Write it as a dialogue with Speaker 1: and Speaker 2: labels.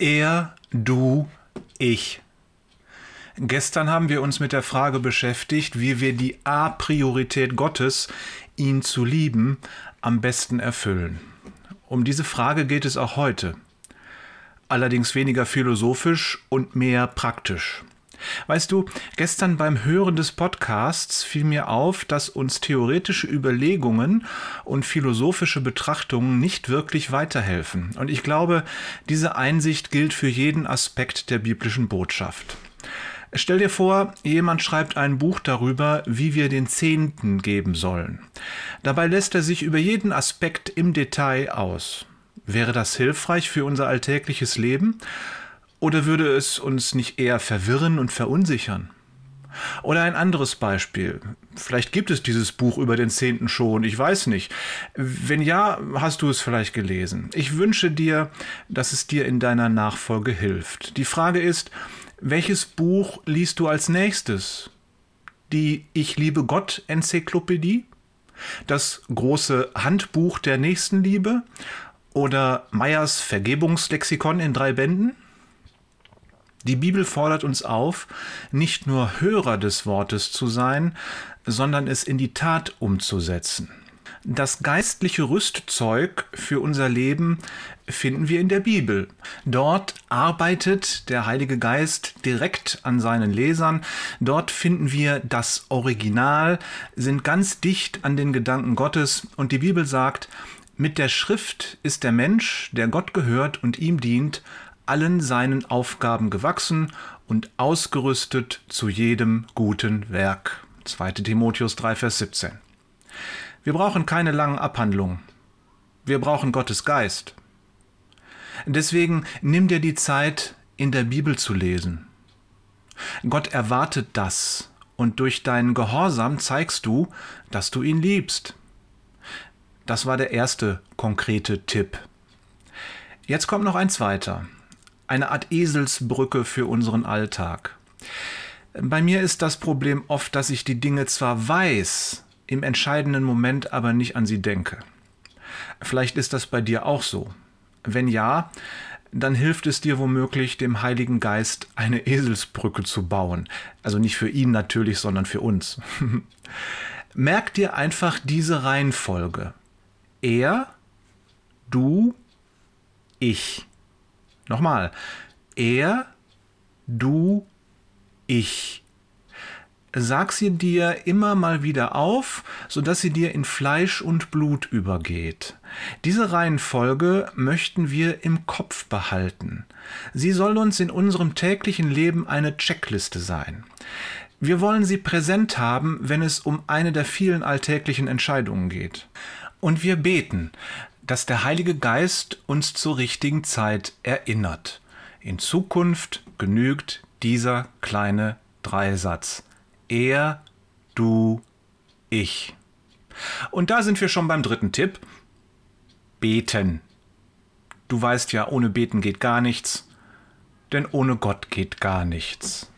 Speaker 1: Er, du, ich. Gestern haben wir uns mit der Frage beschäftigt, wie wir die A-Priorität Gottes, ihn zu lieben, am besten erfüllen. Um diese Frage geht es auch heute. Allerdings weniger philosophisch und mehr praktisch. Weißt du, gestern beim Hören des Podcasts fiel mir auf, dass uns theoretische Überlegungen und philosophische Betrachtungen nicht wirklich weiterhelfen. Und ich glaube, diese Einsicht gilt für jeden Aspekt der biblischen Botschaft. Stell dir vor, jemand schreibt ein Buch darüber, wie wir den Zehnten geben sollen. Dabei lässt er sich über jeden Aspekt im Detail aus. Wäre das hilfreich für unser alltägliches Leben? Oder würde es uns nicht eher verwirren und verunsichern? Oder ein anderes Beispiel. Vielleicht gibt es dieses Buch über den Zehnten schon, ich weiß nicht. Wenn ja, hast du es vielleicht gelesen. Ich wünsche dir, dass es dir in deiner Nachfolge hilft. Die Frage ist, welches Buch liest du als nächstes? Die Ich liebe Gott Enzyklopädie? Das große Handbuch der Nächstenliebe? Oder Meyers Vergebungslexikon in drei Bänden? Die Bibel fordert uns auf, nicht nur Hörer des Wortes zu sein, sondern es in die Tat umzusetzen. Das geistliche Rüstzeug für unser Leben finden wir in der Bibel. Dort arbeitet der Heilige Geist direkt an seinen Lesern. Dort finden wir das Original, sind ganz dicht an den Gedanken Gottes und die Bibel sagt, mit der Schrift ist der Mensch, der Gott gehört und ihm dient, allen seinen Aufgaben gewachsen und ausgerüstet zu jedem guten Werk. 2 Timotheus 3, Vers 17. Wir brauchen keine langen Abhandlungen. Wir brauchen Gottes Geist. Deswegen nimm dir die Zeit, in der Bibel zu lesen. Gott erwartet das und durch deinen Gehorsam zeigst du, dass du ihn liebst. Das war der erste konkrete Tipp. Jetzt kommt noch ein zweiter eine Art Eselsbrücke für unseren Alltag. Bei mir ist das Problem oft, dass ich die Dinge zwar weiß, im entscheidenden Moment aber nicht an sie denke. Vielleicht ist das bei dir auch so. Wenn ja, dann hilft es dir womöglich, dem Heiligen Geist eine Eselsbrücke zu bauen. Also nicht für ihn natürlich, sondern für uns. Merk dir einfach diese Reihenfolge. Er, du, ich. Nochmal. Er, du, ich. Sag sie dir immer mal wieder auf, sodass sie dir in Fleisch und Blut übergeht. Diese Reihenfolge möchten wir im Kopf behalten. Sie soll uns in unserem täglichen Leben eine Checkliste sein. Wir wollen sie präsent haben, wenn es um eine der vielen alltäglichen Entscheidungen geht. Und wir beten, dass der Heilige Geist uns zur richtigen Zeit erinnert. In Zukunft genügt dieser kleine Dreisatz. Er, du, ich. Und da sind wir schon beim dritten Tipp. Beten. Du weißt ja, ohne Beten geht gar nichts, denn ohne Gott geht gar nichts.